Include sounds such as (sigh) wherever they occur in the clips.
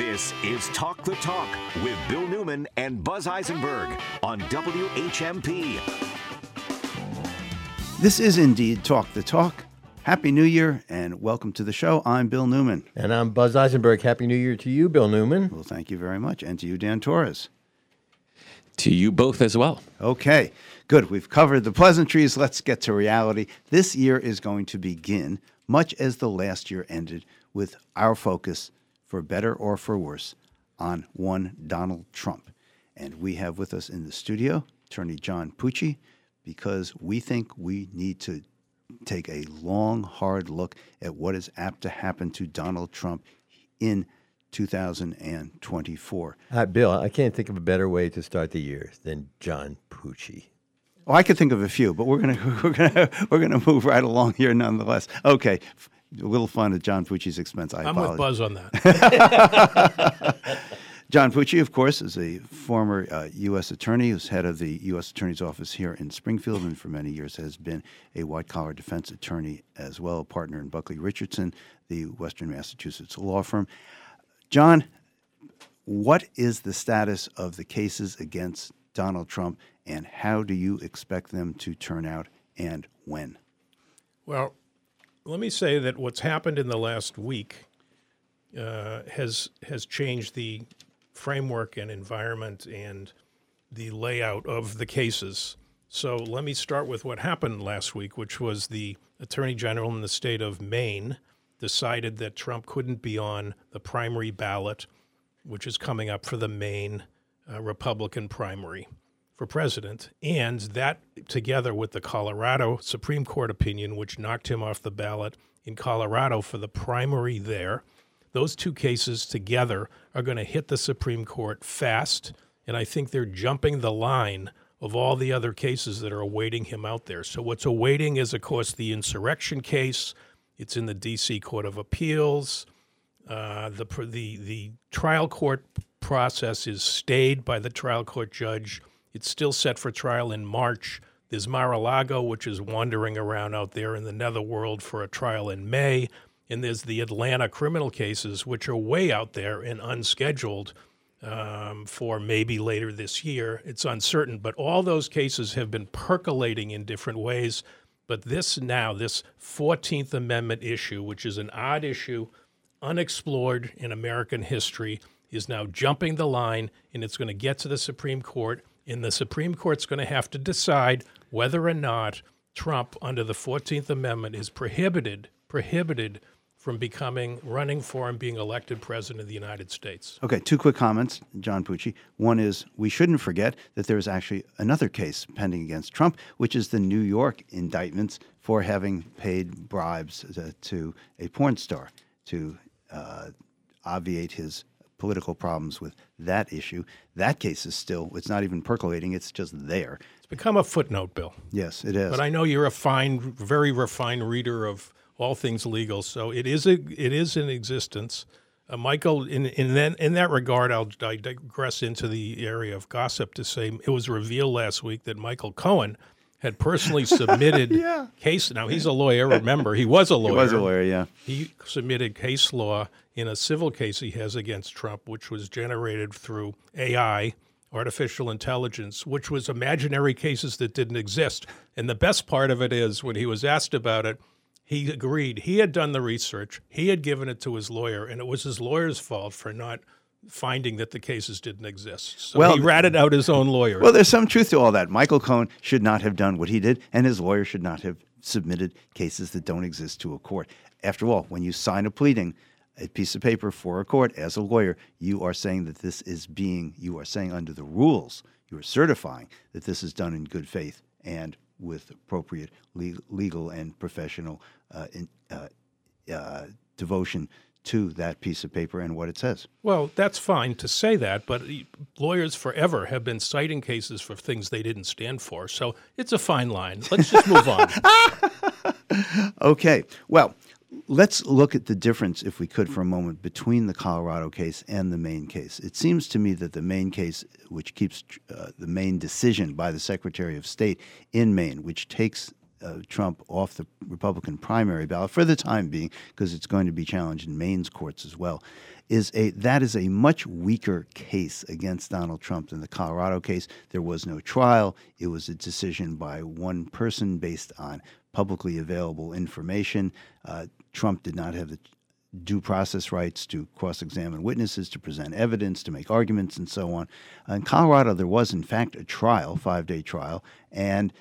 This is Talk the Talk with Bill Newman and Buzz Eisenberg on WHMP. This is indeed Talk the Talk. Happy New Year and welcome to the show. I'm Bill Newman. And I'm Buzz Eisenberg. Happy New Year to you, Bill Newman. Well, thank you very much. And to you, Dan Torres. To you both as well. Okay, good. We've covered the pleasantries. Let's get to reality. This year is going to begin, much as the last year ended, with our focus, for better or for worse, on one Donald Trump. And we have with us in the studio attorney John Pucci because we think we need to take a long, hard look at what is apt to happen to Donald Trump in 2024. Uh, Bill, I can't think of a better way to start the year than John Pucci. Oh, I could think of a few, but we're gonna (laughs) we're gonna we're gonna move right along here nonetheless. Okay, a little fun at John Pucci's expense. I I'm apologize. with Buzz on that. (laughs) John Pucci, of course, is a former uh, U.S. attorney who's head of the U.S. Attorney's Office here in Springfield, and for many years has been a white collar defense attorney as well, a partner in Bulkley Richardson, the Western Massachusetts law firm. John, what is the status of the cases against Donald Trump, and how do you expect them to turn out, and when? well, let me say that what's happened in the last week uh, has has changed the framework and environment and the layout of the cases. So let me start with what happened last week, which was the Attorney General in the state of Maine decided that Trump couldn't be on the primary ballot, which is coming up for the Maine uh, Republican primary for president. And that, together with the Colorado Supreme Court opinion, which knocked him off the ballot in Colorado for the primary there, those two cases together are going to hit the Supreme Court fast. And I think they're jumping the line of all the other cases that are awaiting him out there. So, what's awaiting is, of course, the insurrection case. It's in the D.C. Court of Appeals. Uh, the, the, the trial court process is stayed by the trial court judge. It's still set for trial in March. There's Mar-a-Lago, which is wandering around out there in the netherworld for a trial in May. And there's the Atlanta criminal cases, which are way out there and unscheduled um, for maybe later this year. It's uncertain, but all those cases have been percolating in different ways. But this now, this 14th Amendment issue, which is an odd issue, unexplored in American history, is now jumping the line and it's going to get to the Supreme Court. And the Supreme Court's going to have to decide whether or not Trump, under the 14th Amendment, is prohibited, prohibited from becoming, running for and being elected president of the United States. Okay, two quick comments, John Pucci. One is we shouldn't forget that there is actually another case pending against Trump, which is the New York indictments for having paid bribes to, to a porn star to uh, obviate his political problems with that issue. That case is still, it's not even percolating, it's just there. It's become a footnote, Bill. Yes, it is. But I know you're a fine, very refined reader of all things legal, so it is a, it is in existence. Uh, Michael, in in that in that regard, I'll I digress into the area of gossip to say it was revealed last week that Michael Cohen had personally submitted (laughs) case. Now he's a lawyer. Remember, he was a lawyer. he was a lawyer, yeah. He submitted case law in a civil case he has against Trump, which was generated through AI, artificial intelligence, which was imaginary cases that didn't exist. And the best part of it is when he was asked about it, he agreed. He had done the research, he had given it to his lawyer, and it was his lawyer's fault for not finding that the cases didn't exist. So Well, he ratted out his own lawyer. Well, there's some truth to all that. Michael Cohen should not have done what he did, and his lawyer should not have submitted cases that don't exist to a court. After all, when you sign a pleading, a piece of paper for a court as a lawyer, you are saying that this is being, you are saying under the rules, you are certifying that this is done in good faith and with appropriate legal and professional uh, in, uh, uh, devotion to that piece of paper and what it says. Well, that's fine to say that, but lawyers forever have been citing cases for things they didn't stand for. So it's a fine line. Let's just move on. (laughs) Okay. Well, let's look at the difference, if we could, for a moment, between the Colorado case and the Maine case. It seems to me that the Maine case, which keeps uh, the Maine decision by the Secretary of State in Maine, which takes uh, Trump off the Republican primary ballot for the time being, because it's going to be challenged in Maine's courts as well, is a that is a much weaker case against Donald Trump than the Colorado case. There was no trial; it was a decision by one person based on publicly available information. Uh, Trump did not have the due process rights to cross examine witnesses, to present evidence, to make arguments, and so on. In Colorado, there was, in fact, a trial, five day trial, and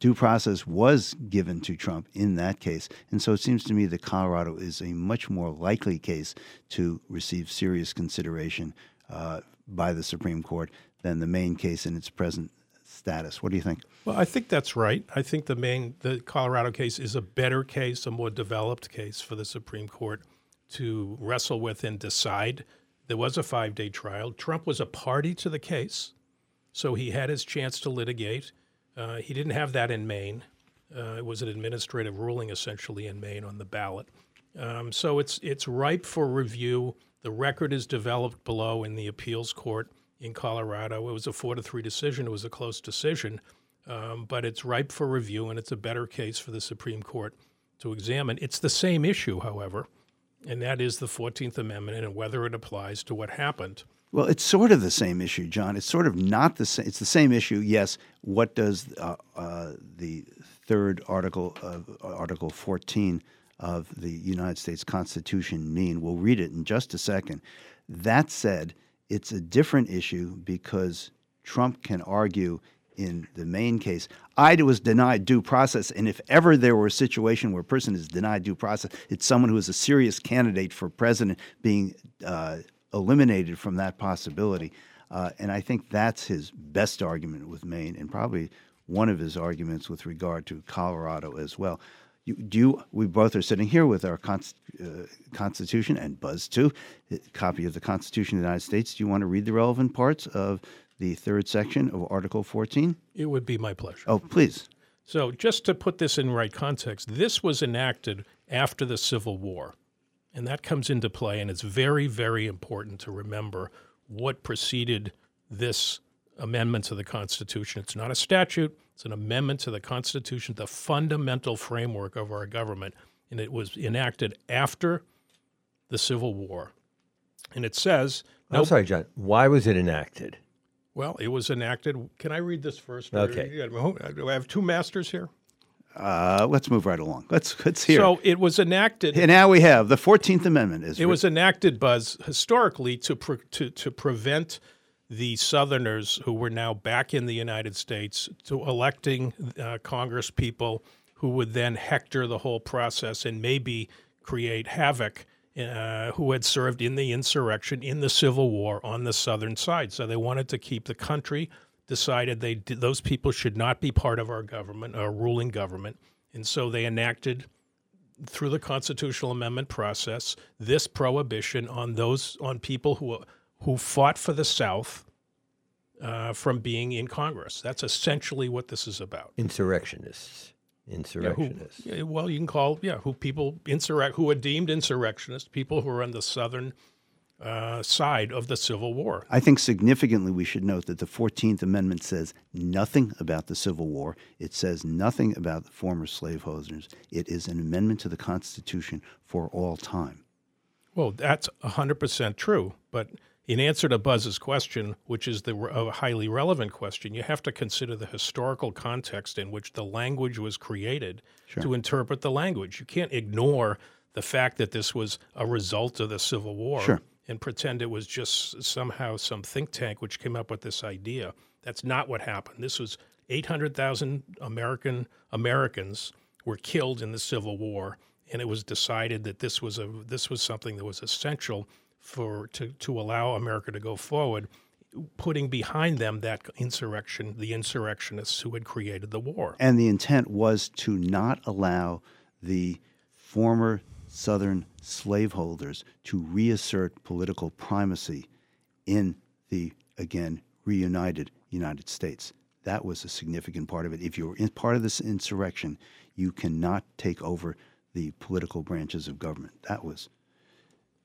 due process was given to Trump in that case. And so it seems to me that Colorado is a much more likely case to receive serious consideration uh, by the Supreme Court than the Maine case in its present status. What do you think? Well, I think that's right. I think the main the Colorado case is a better case, a more developed case for the Supreme Court to wrestle with and decide. There was a five day trial. Trump was a party to the case, so he had his chance to litigate. Uh, he didn't have that in Maine. Uh, it was an administrative ruling essentially in Maine on the ballot. Um, so it's it's ripe for review. The record is developed below in the appeals court in Colorado. It was a four to three decision. It was a close decision, um, but it's ripe for review, and it's a better case for the Supreme Court to examine. It's the same issue, however, and that is the Fourteenth Amendment and whether it applies to what happened. Well, it's sort of the same issue, John. It's sort of not the same. It's the same issue. Yes. What does uh, uh, the third article of Article 14 of the United States Constitution mean? We'll read it in just a second. That said, it's a different issue because Trump can argue in the Maine case, I was denied due process. And if ever there were a situation where a person is denied due process, it's someone who is a serious candidate for president being uh, eliminated from that possibility. Uh, and I think that's his best argument with Maine, and probably one of his arguments with regard to Colorado as well. You, do you, we both are sitting here with our const, uh, Constitution and Buzz too, copy of the Constitution of the United States. Do you want to read the relevant parts of the third section of Article 14? It would be my pleasure. Oh, please. So, just to put this in right context, this was enacted after the Civil War. And that comes into play, and it's very, very important to remember what preceded this amendment to the Constitution. It's not a statute, it's an amendment to the Constitution, the fundamental framework of our government. And it was enacted after the Civil War. And it says, I'm sorry, John. Why was it enacted? Well, it was enacted. Can I read this first? Okay. I have two masters here? Uh, let's move right along. Let's let's hear. So it was enacted. And now we have the Fourteenth Amendment. Is it was enacted, Buzz, historically to pre- to to prevent the Southerners who were now back in the United States to electing uh, Congress people who would then hector the whole process and maybe create havoc. Uh, who had served in the insurrection in the Civil War on the Southern side. So they wanted to keep the country decided they those people should not be part of our government, our ruling government, and so they enacted through the constitutional amendment process this prohibition on those on people who who fought for the South uh, from being in Congress. That's essentially what this is about. Insurrectionists. Insurrectionists. Yeah, who, well, you can call yeah who people insurrect who are deemed insurrectionists, people who are on the southern uh, side of the Civil War. I think significantly we should note that the 14th Amendment says nothing about the Civil War. It says nothing about the former slaveholders. It is an amendment to the Constitution for all time. Well, that's 100% true. But in answer to Buzz's question, which is the a highly relevant question, you have to consider the historical context in which the language was created sure. to interpret the language. You can't ignore the fact that this was a result of the Civil War. Sure and pretend it was just somehow some think tank which came up with this idea. That's not what happened. This was 800,000 American Americans were killed in the Civil War, and it was decided that this was a this was something that was essential for to to allow America to go forward, putting behind them that insurrection, the insurrectionists who had created the war. And the intent was to not allow the former Southern slaveholders to reassert political primacy in the, again, reunited United States. That was a significant part of it. If you're in part of this insurrection, you cannot take over the political branches of government. That was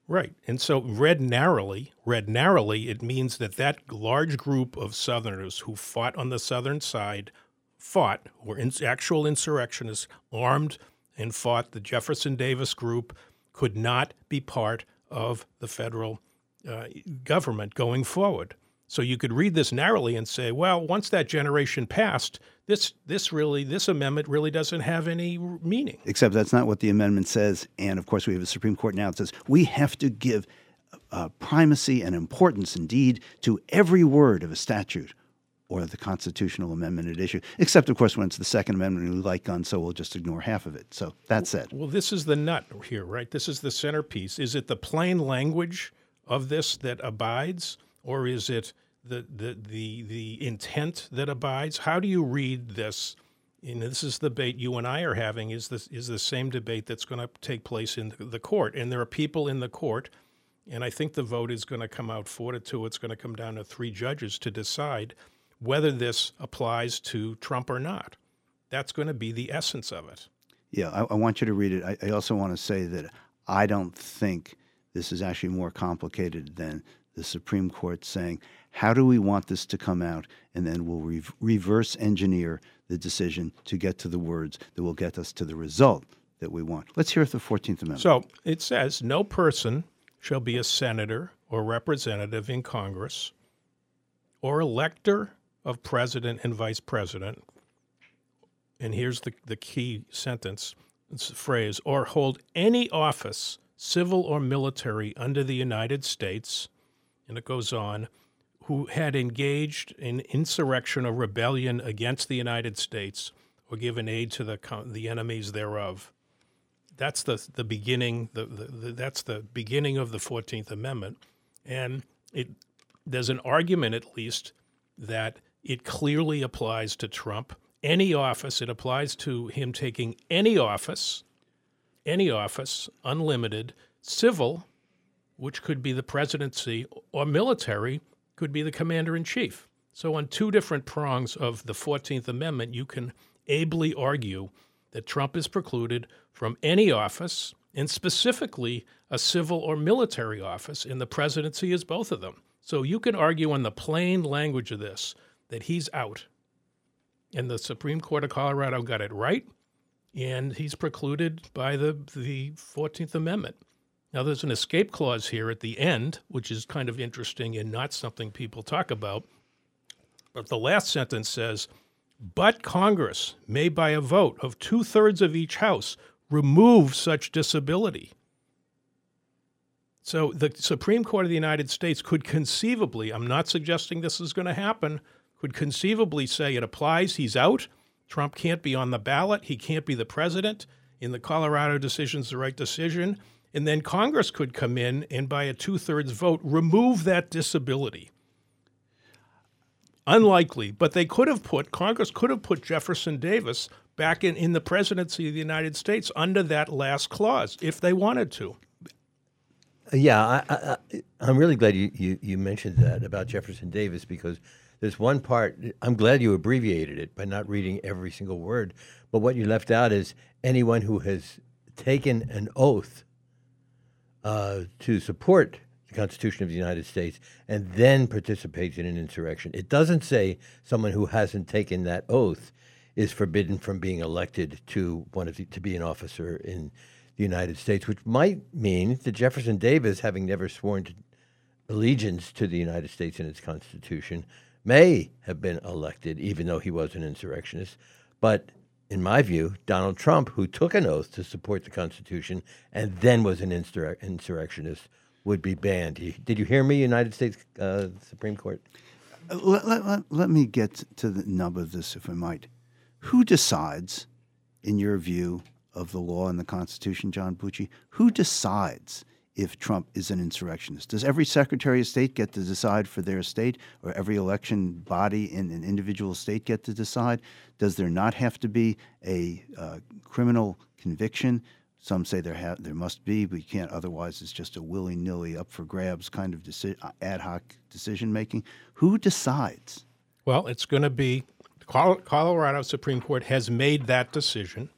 Right. And so, read narrowly, read narrowly, it means that that large group of Southerners who fought on the Southern side fought, were in, actual insurrectionists, armed and fought the Jefferson Davis group, could not be part of the federal uh, government going forward. So you could read this narrowly and say, well, once that generation passed, this this really this amendment really doesn't have any meaning. Except that's not what the amendment says. And of course, we have a Supreme Court now that says we have to give uh, primacy and importance indeed to every word of a statute or the constitutional amendment at issue. Except, of course, when it's the Second Amendment, and we like guns, so we'll just ignore half of it. So that's it. Well, this is the nut here, right? This is the centerpiece. Is it the plain language of this that abides, or is it the the the the intent that abides? How do you read this? And this is the debate you and I are having. Is this is the same debate that's going to take place in the court? And there are people in the court, and I think the vote is going to come out four to two. It's going to come down to three judges to decide whether this applies to Trump or not. That's going to be the essence of it. Yeah, I, I want you to read it. I, I also want to say that I don't think this is actually more complicated than the Supreme Court saying, how do we want this to come out? And then we'll re- reverse engineer the decision to get to the words that will get us to the result that we want. Let's hear the 14th Amendment. So it says no person shall be a senator or representative in Congress or elector of president and vice president. And here's the, the key sentence it's the phrase or hold any office, civil or military, under the United States. And it goes on who had engaged in insurrection or rebellion against the United States or given aid to the, the enemies thereof. That's the, the beginning. The, the, the, that's the beginning of the Fourteenth Amendment, and it there's an argument at least that it clearly applies to Trump. Any office, it applies to him taking any office, any office, unlimited, civil, which could be the presidency, or military, could be the commander in chief. So, on two different prongs of the 14th Amendment, you can ably argue that Trump is precluded from any office, and specifically a civil or military office, and the presidency is both of them. So, you can argue on the plain language of this that he's out. And the Supreme Court of Colorado got it right, and he's precluded by the, the 14th Amendment. Now, there's an escape clause here at the end, which is kind of interesting and not something people talk about. But the last sentence says, but Congress may, by a vote of two thirds of each House, remove such disability. So the Supreme Court of the United States could conceivably, I'm not suggesting this is going to happen, could conceivably say it applies, he's out. Trump can't be on the ballot, he can't be the president. In the Colorado decision's the right decision. And then Congress could come in and, by a two thirds vote, remove that disability. Unlikely, but they could have put, Congress could have put Jefferson Davis back in, in the presidency of the United States under that last clause if they wanted to. Yeah, I, am really glad you, you, you mentioned that about Jefferson Davis because there's one part, I'm glad you abbreviated it by not reading every single word, but what you left out is anyone who has taken an oath uh, to support the Constitution of the United States and then participates in an insurrection. It doesn't say someone who hasn't taken that oath is forbidden from being elected to one of the, to be an officer in the United States, which might mean that Jefferson Davis, having never sworn to allegiance to the United States and its Constitution, may have been elected, even though he was an insurrectionist. But in my view, Donald Trump, who took an oath to support the Constitution and then was an insur- insurrectionist, would be banned. Did you hear me, United States uh, Supreme Court? Uh, let, let, let, me get to the nub of this, if I might. Who decides, in your view of the law and the Constitution, John Pucci, who decides if Trump is an insurrectionist? Does every Secretary of State get to decide for their state, or every election body in an individual state get to decide? Does there not have to be a uh, criminal conviction? Some say there ha- there must be, but you can't. Otherwise, it's just a willy nilly, up for grabs kind of deci- uh, ad hoc decision making. Who decides? Well, it's going to be Colorado Supreme Court has made that decision.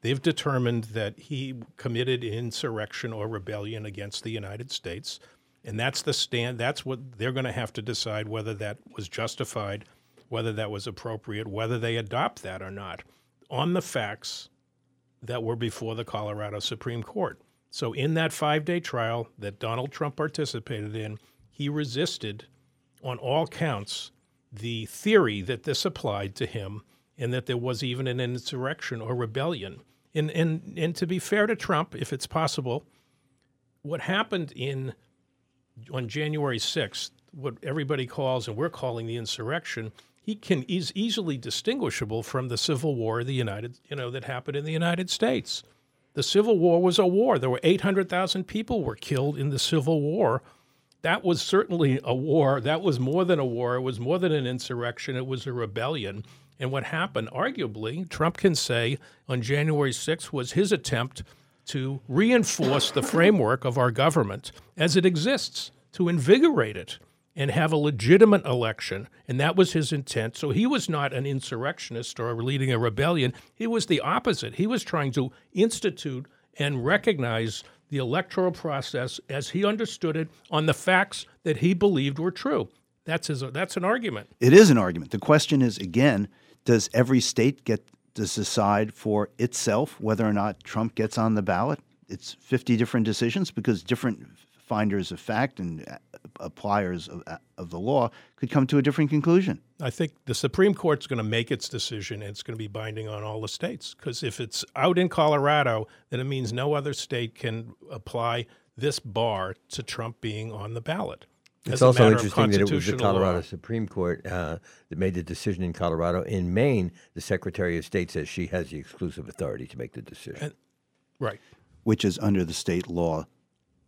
They've determined that he committed insurrection or rebellion against the United States, and that's the stand. That's what they're going to have to decide whether that was justified whether that was appropriate, whether they adopt that or not, on the facts that were before the Colorado Supreme Court. So, in that five day trial that Donald Trump participated in, he resisted on all counts the theory that this applied to him and that there was even an insurrection or rebellion. And, and, and to be fair to Trump, if it's possible, what happened in on January 6th, what everybody calls and we're calling the insurrection, he can is easily distinguishable from the Civil War of the United, you know, that happened in the United States. The Civil War was a war. There were 800,000 people were killed in the Civil War. That was certainly a war. That was more than a war. It was more than an insurrection. It was a rebellion. And what happened, arguably, Trump can say on January 6th was his attempt to reinforce the framework of our government as it exists, to invigorate it and have a legitimate election. And that was his intent. So he was not an insurrectionist or leading a rebellion. He was the opposite. He was trying to institute and recognize the electoral process as he understood it on the facts that he believed were true. That's his that's an argument. It is an argument. The question is again, does every state get to decide for itself whether or not Trump gets on the ballot? It's 50 different decisions because different finders of fact and appliers of, of the law could come to a different conclusion. I think the Supreme Court's going to make its decision and it's going to be binding on all the states. Because if it's out in Colorado, then it means no other state can apply this bar to Trump being on the ballot. It's also interesting that it was the Colorado law. Supreme Court uh, that made the decision in Colorado. In Maine, the Secretary of State says she has the exclusive authority to make the decision. And, right. Which is under the state law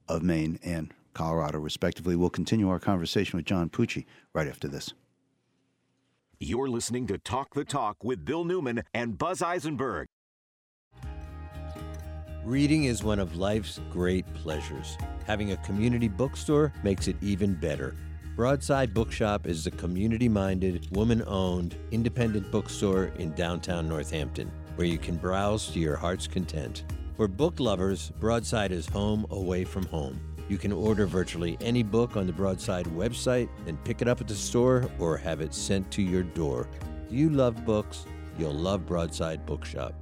of Maine and Colorado, respectively. We'll continue our conversation with John Pucci right after this. You're listening to Talk the Talk with Bill Newman and Buzz Eisenberg. Reading is one of life's great pleasures. Having a community bookstore makes it even better. Broadside Bookshop is a community minded, woman owned, independent bookstore in downtown Northampton where you can browse to your heart's content. For book lovers, Broadside is home away from home. You can order virtually any book on the Broadside website and pick it up at the store or have it sent to your door. Do you love books? You'll love Broadside Bookshop.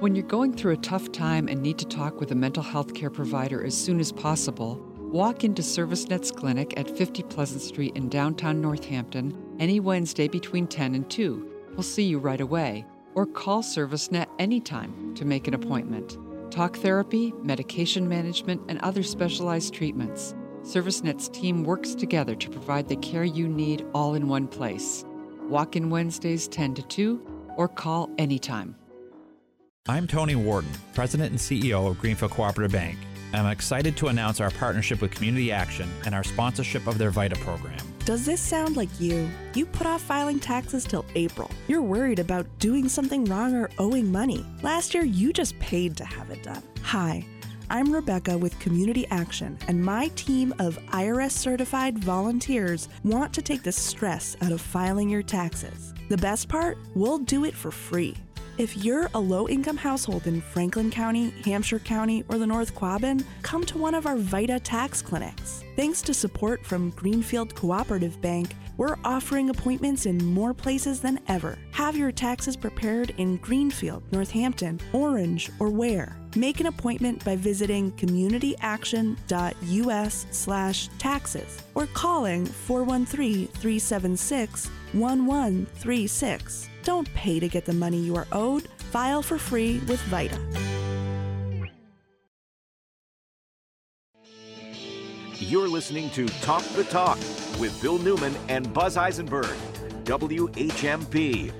When you're going through a tough time and need to talk with a mental health care provider as soon as possible, walk into ServiceNet's clinic at 50 Pleasant Street in downtown Northampton any Wednesday between 10 and 2. We'll see you right away. Or call ServiceNet anytime to make an appointment. Talk therapy, medication management, and other specialized treatments. ServiceNet's team works together to provide the care you need all in one place. Walk in Wednesdays 10 to 2 or call anytime. I'm Tony Worden, President and CEO of Greenfield Cooperative Bank. I'm excited to announce our partnership with Community Action and our sponsorship of their VITA program. Does this sound like you? You put off filing taxes till April. You're worried about doing something wrong or owing money. Last year, you just paid to have it done. Hi. I'm Rebecca with Community Action, and my team of IRS certified volunteers want to take the stress out of filing your taxes. The best part? We'll do it for free. If you're a low income household in Franklin County, Hampshire County, or the North Quabbin, come to one of our VITA tax clinics. Thanks to support from Greenfield Cooperative Bank, we're offering appointments in more places than ever. Have your taxes prepared in Greenfield, Northampton, Orange, or Ware. Make an appointment by visiting communityaction.us/taxes or calling 413-376-1136. Don't pay to get the money you are owed. File for free with VITA. You're listening to Talk the Talk with Bill Newman and Buzz Eisenberg, WHMP.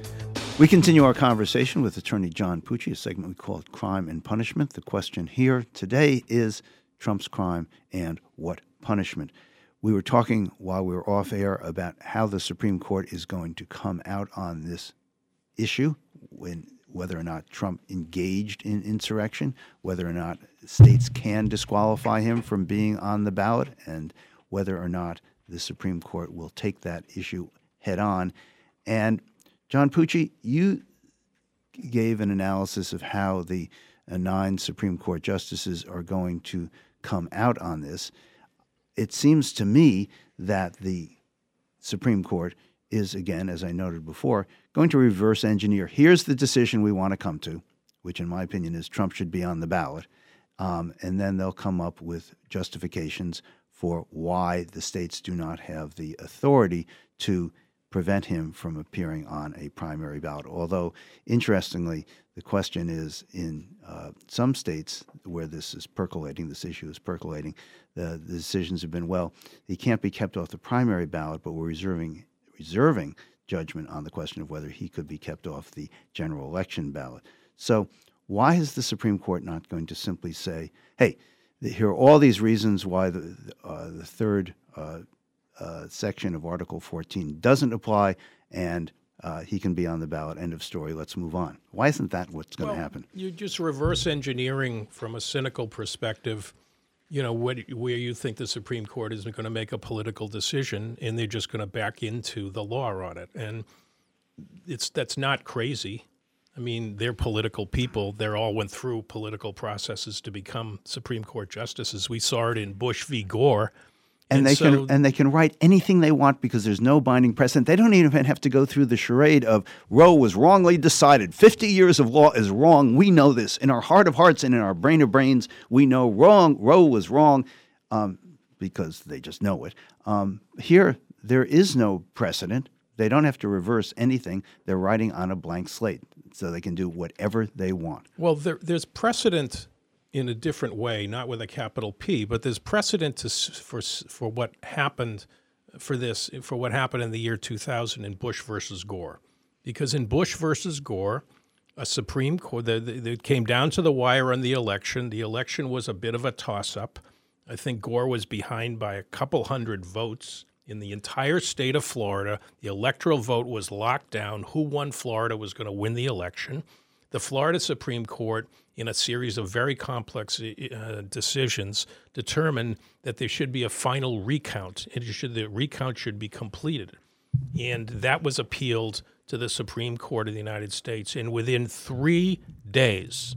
We continue our conversation with attorney John Pucci, a segment we call Crime and Punishment. The question here today is Trump's crime and what punishment? We were talking while we were off air about how the Supreme Court is going to come out on this issue when whether or not Trump engaged in insurrection, whether or not states can disqualify him from being on the ballot, and whether or not the Supreme Court will take that issue head on. And John Pucci, you gave an analysis of how the uh, nine Supreme Court justices are going to come out on this. It seems to me that the Supreme Court is, again, as I noted before, going to reverse engineer. Here's the decision we want to come to, which, in my opinion, is Trump should be on the ballot. Um, and then they'll come up with justifications for why the states do not have the authority to prevent him from appearing on a primary ballot. Although, interestingly, the question is in uh, some states where this is percolating, this issue is percolating, the, the decisions have been well, he can't be kept off the primary ballot, but we're reserving reserving judgment on the question of whether he could be kept off the general election ballot. So, why is the Supreme Court not going to simply say, "Hey, here are all these reasons why the uh, the third uh, uh, section of Article 14 doesn't apply, and uh, he can be on the ballot. End of story. Let's move on." Why isn't that what's going to Well, happen? You're just reverse engineering from a cynical perspective. You know, what, where you think the Supreme Court isn't going to make a political decision, and they're just going to back into the law on it, and it's that's not crazy. I mean, they're political people. They all went through political processes to become Supreme Court justices. We saw it in Bush v. Gore. And, And they so- can and they can write anything they want because there's no binding precedent. They don't even have to go through the charade of Roe was wrongly decided. Fifty years of law is wrong. We know this in our heart of hearts and in our brain of brains. We know wrong. Roe was wrong um, because they just know it. Um, here, there is no precedent. They don't have to reverse anything. They're writing on a blank slate, so they can do whatever they want. Well, there, there's precedent in a different way, not with a capital P, but there's precedent to, for for what happened for this for what happened in the year 2000 in Bush versus Gore, because in Bush versus Gore, a Supreme Court the, came down to the wire on the election. The election was a bit of a toss up. I think Gore was behind by a couple hundred votes in the entire state of Florida. The electoral vote was locked down. Who won Florida was going to win the election. The Florida Supreme Court, in a series of very complex uh, decisions, determined that there should be a final recount. It should, the recount should be completed. And that was appealed to the Supreme Court of the United States. And within three days,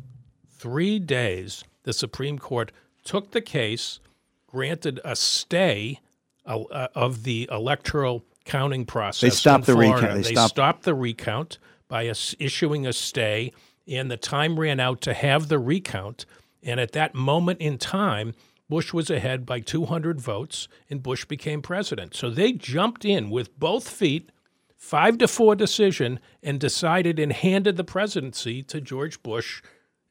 three days, the Supreme Court took the case, granted a stay uh, uh, of the electoral counting process. They stopped the recount. They They stopped- stopped the recount by issuing a stay, and the time ran out to have the recount. And at that moment in time, Bush was ahead by 200 votes, and Bush became president. So they jumped in with both feet, five to four decision, and decided and handed the presidency to George Bush.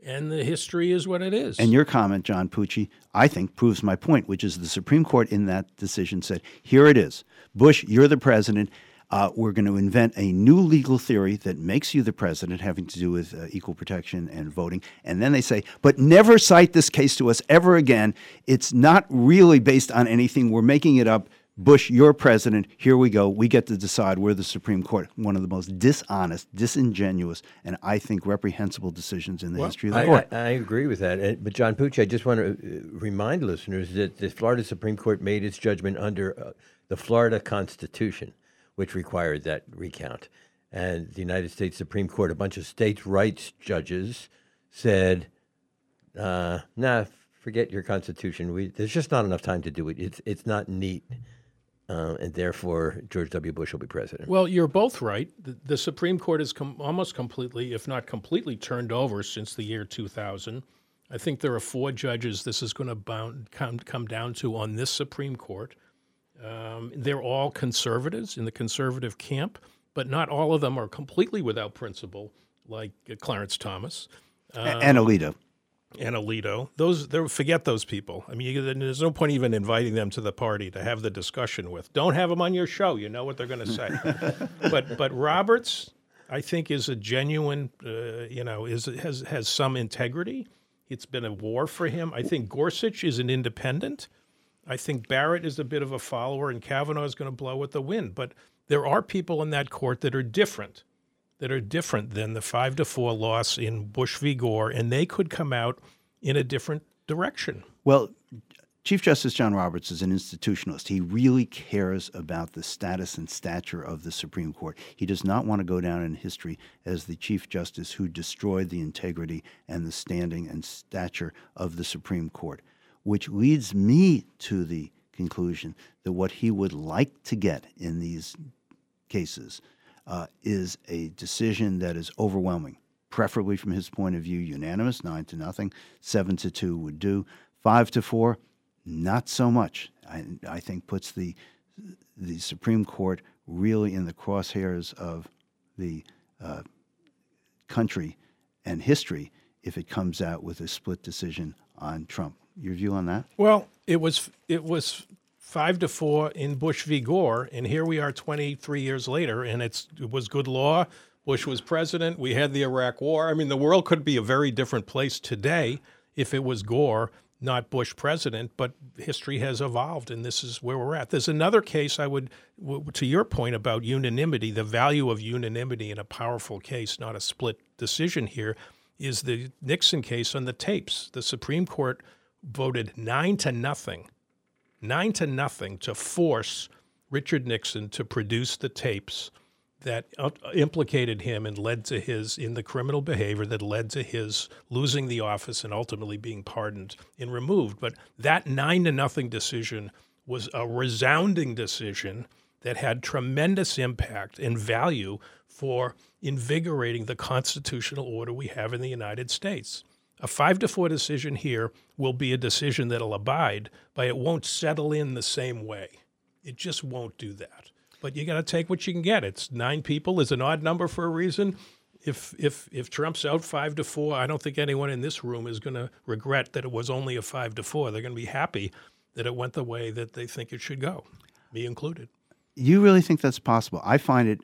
And the history is what it is. And your comment, John Pucci, I think proves my point, which is the Supreme Court in that decision said, here it is. Bush, you're the president. Uh, we're going to invent a new legal theory that makes you the president, having to do with uh, equal protection and voting. And then they say, but never cite this case to us ever again. It's not really based on anything. We're making it up. Bush, you're president. Here we go. We get to decide. We're the Supreme Court. One of the most dishonest, disingenuous, and I think reprehensible decisions in the history of the I, court. I, I agree with that. But John Pucci, I just want to uh, remind listeners that the Florida Supreme Court made its judgment under uh, the Florida Constitution, which required that recount. And the United States Supreme Court, a bunch of states' rights judges, said, uh, "Nah, forget your Constitution. We, there's just not enough time to do it. It's it's not neat." Uh, and therefore, George W. Bush will be president. Well, you're both right. The, the Supreme Court has com- almost completely, if not completely, turned over since the year 2000. I think there are four judges this is going to bound, come, come down to on this Supreme Court. Um, they're all conservatives in the conservative camp, but not all of them are completely without principle, like uh, Clarence Thomas A- and Alito. and Alito. Those, forget those people. I mean, you, there's no point even inviting them to the party to have the discussion with. Don't have them on your show. You know what they're going to say. (laughs) but but Roberts, I think, is a genuine. Uh, you know, is has has some integrity. It's been a war for him. I think Gorsuch is an independent. I think Barrett is a bit of a follower, and Kavanaugh is going to blow with the wind. But there are people in that court that are different that are different than the five to four loss in Bush v. Gore, and they could come out in a different direction. Well, Chief Justice John Roberts is an institutionalist. He really cares about the status and stature of the Supreme Court. He does not want to go down in history as the Chief Justice who destroyed the integrity and the standing and stature of the Supreme Court, which leads me to the conclusion that what he would like to get in these cases uh, is a decision that is overwhelming, preferably from his point of view, unanimous, nine to nothing, seven to two would do, five to four, not so much. I, I think puts the the Supreme Court really in the crosshairs of the uh, country and history if it comes out with a split decision on Trump. Your view on that? Well, it was it was five to four in Bush v. Gore, and here we are 23 years later, and it's it was good law. Bush was president. We had the Iraq War. I mean, the world could be a very different place today if it was Gore, not Bush president. But history has evolved, and this is where we're at. There's another case I would, to your point about unanimity, the value of unanimity in a powerful case, not a split decision here, is the Nixon case on the tapes. The Supreme Court voted nine to nothing, nine to nothing to force Richard Nixon to produce the tapes that uh, implicated him and led to his in the criminal behavior that led to his losing the office and ultimately being pardoned and removed. But that nine to nothing decision was a resounding decision that had tremendous impact and value for invigorating the constitutional order we have in the United States. A five to four decision here will be a decision that'll abide, but it won't settle in the same way. It just won't do that. But you got to take what you can get. It's nine people is an odd number for a reason. If if if Trump's out five to four, I don't think anyone in this room is going to regret that it was only a five to four. They're going to be happy that it went the way that they think it should go, me included. You really think that's possible? I find it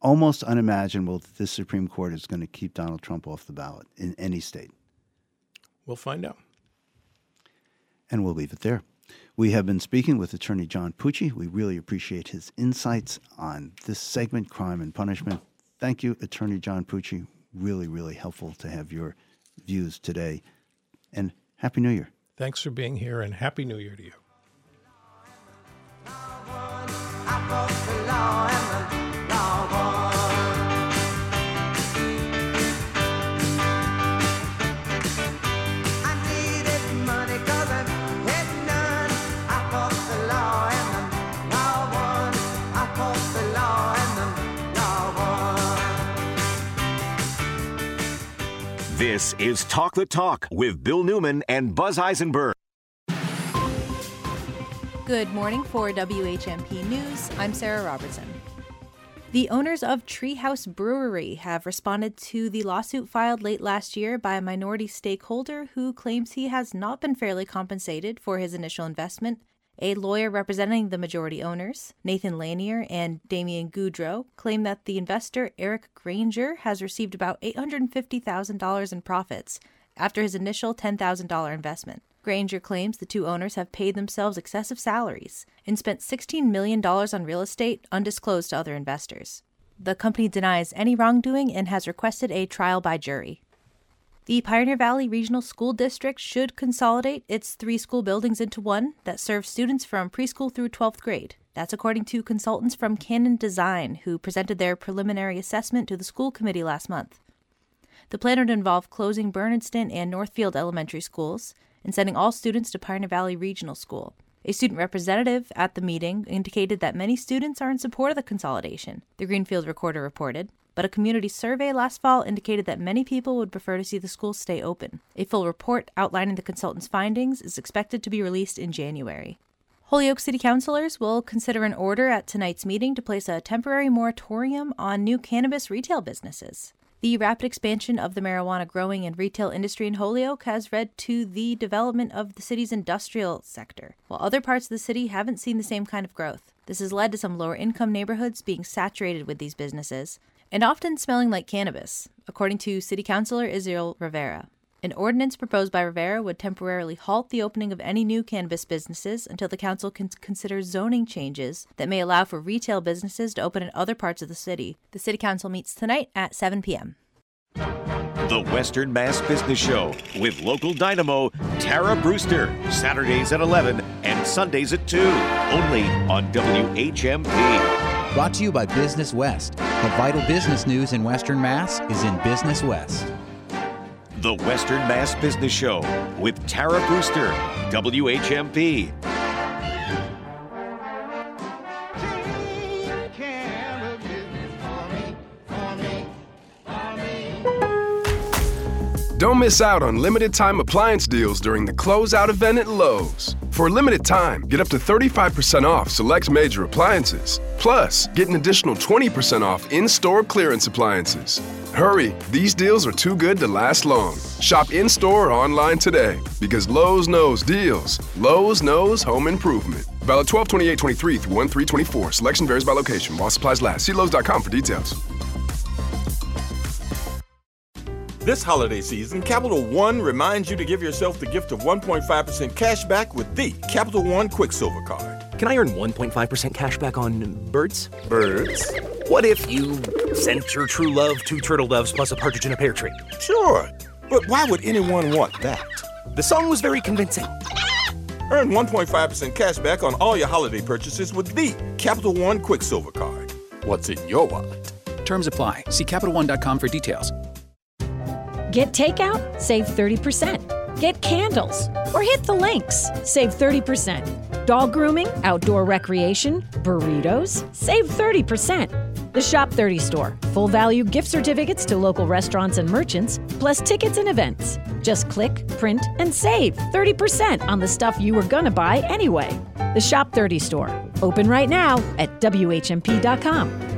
almost unimaginable that this Supreme Court is going to keep Donald Trump off the ballot in any state. We'll find out. And we'll leave it there. We have been speaking with attorney John Pucci. We really appreciate his insights on this segment, Crime and Punishment. Thank you, attorney John Pucci. Really, really helpful to have your views today. And Happy New Year. Thanks for being here, and Happy New Year to you. This is Talk the Talk with Bill Newman and Buzz Eisenberg. Good morning for WHMP News. I'm Sarah Robertson. The owners of Treehouse Brewery have responded to the lawsuit filed late last year by a minority stakeholder who claims he has not been fairly compensated for his initial investment a lawyer representing the majority owners, Nathan Lanier and Damian Gaudreau, claim that the investor Eric Granger has received about $850,000 in profits after his initial $10,000 investment. Granger claims the two owners have paid themselves excessive salaries and spent $16 million on real estate undisclosed to other investors. The company denies any wrongdoing and has requested a trial by jury. The Pioneer Valley Regional School District should consolidate its three school buildings into one that serves students from preschool through 12th grade. That's according to consultants from CannonDesign, who presented their preliminary assessment to the school committee last month. The plan would involve closing Bernardston and Northfield elementary schools and sending all students to Pioneer Valley Regional School. A student representative at the meeting indicated that many students are in support of the consolidation, the Greenfield Recorder reported but a community survey last fall indicated that many people would prefer to see the schools stay open. A full report outlining the consultant's findings is expected to be released in January. Holyoke City Councilors will consider an order at tonight's meeting to place a temporary moratorium on new cannabis retail businesses. The rapid expansion of the marijuana growing and retail industry in Holyoke has led to the development of the city's industrial sector, while other parts of the city haven't seen the same kind of growth. This has led to some lower income neighborhoods being saturated with these businesses, and often smelling like cannabis, according to City Councilor Israel Rivera. An ordinance proposed by Rivera would temporarily halt the opening of any new cannabis businesses until the council can consider zoning changes that may allow for retail businesses to open in other parts of the city. The City Council meets tonight at 7 p.m. The Western Mass Business Show with local dynamo Tara Brewster, Saturdays at 11 and Sundays at 2, only on WHMP. Brought to you by Business West. The vital business news in Western Mass is in Business West. The Western Mass Business Show with Tara Brewster, WHMP. Don't miss out on limited time appliance deals during the closeout event at Lowe's. For a limited time, get up to 35% off select major appliances. Plus, get an additional 20% off in store clearance appliances. Hurry, these deals are too good to last long. Shop in store or online today because Lowe's knows deals. Lowe's knows home improvement. Valid 12 28 23 through 1 3 24. Selection varies by location while supplies last. See Lowe's.com for details. This holiday season, Capital One reminds you to give yourself the gift of 1.5% cash back with the Capital One Quicksilver Card. Can I earn 1.5% cash back on birds? Birds? What if you sent your true love two turtle doves plus a partridge in a pear tree? Sure, but why would anyone want that? The song was very convincing. Earn 1.5% cash back on all your holiday purchases with the Capital One Quicksilver Card. What's in your wallet? Terms apply. See CapitalOne.com for details. Get takeout? Save 30%. Get candles? Or hit the links? Save 30%. Dog grooming, outdoor recreation, burritos? Save 30%. The Shop 30 store. Full value gift certificates to local restaurants and merchants, plus tickets and events. Just click, print, and save 30% on the stuff you were gonna buy anyway. The Shop 30 store. Open right now at WHMP.com.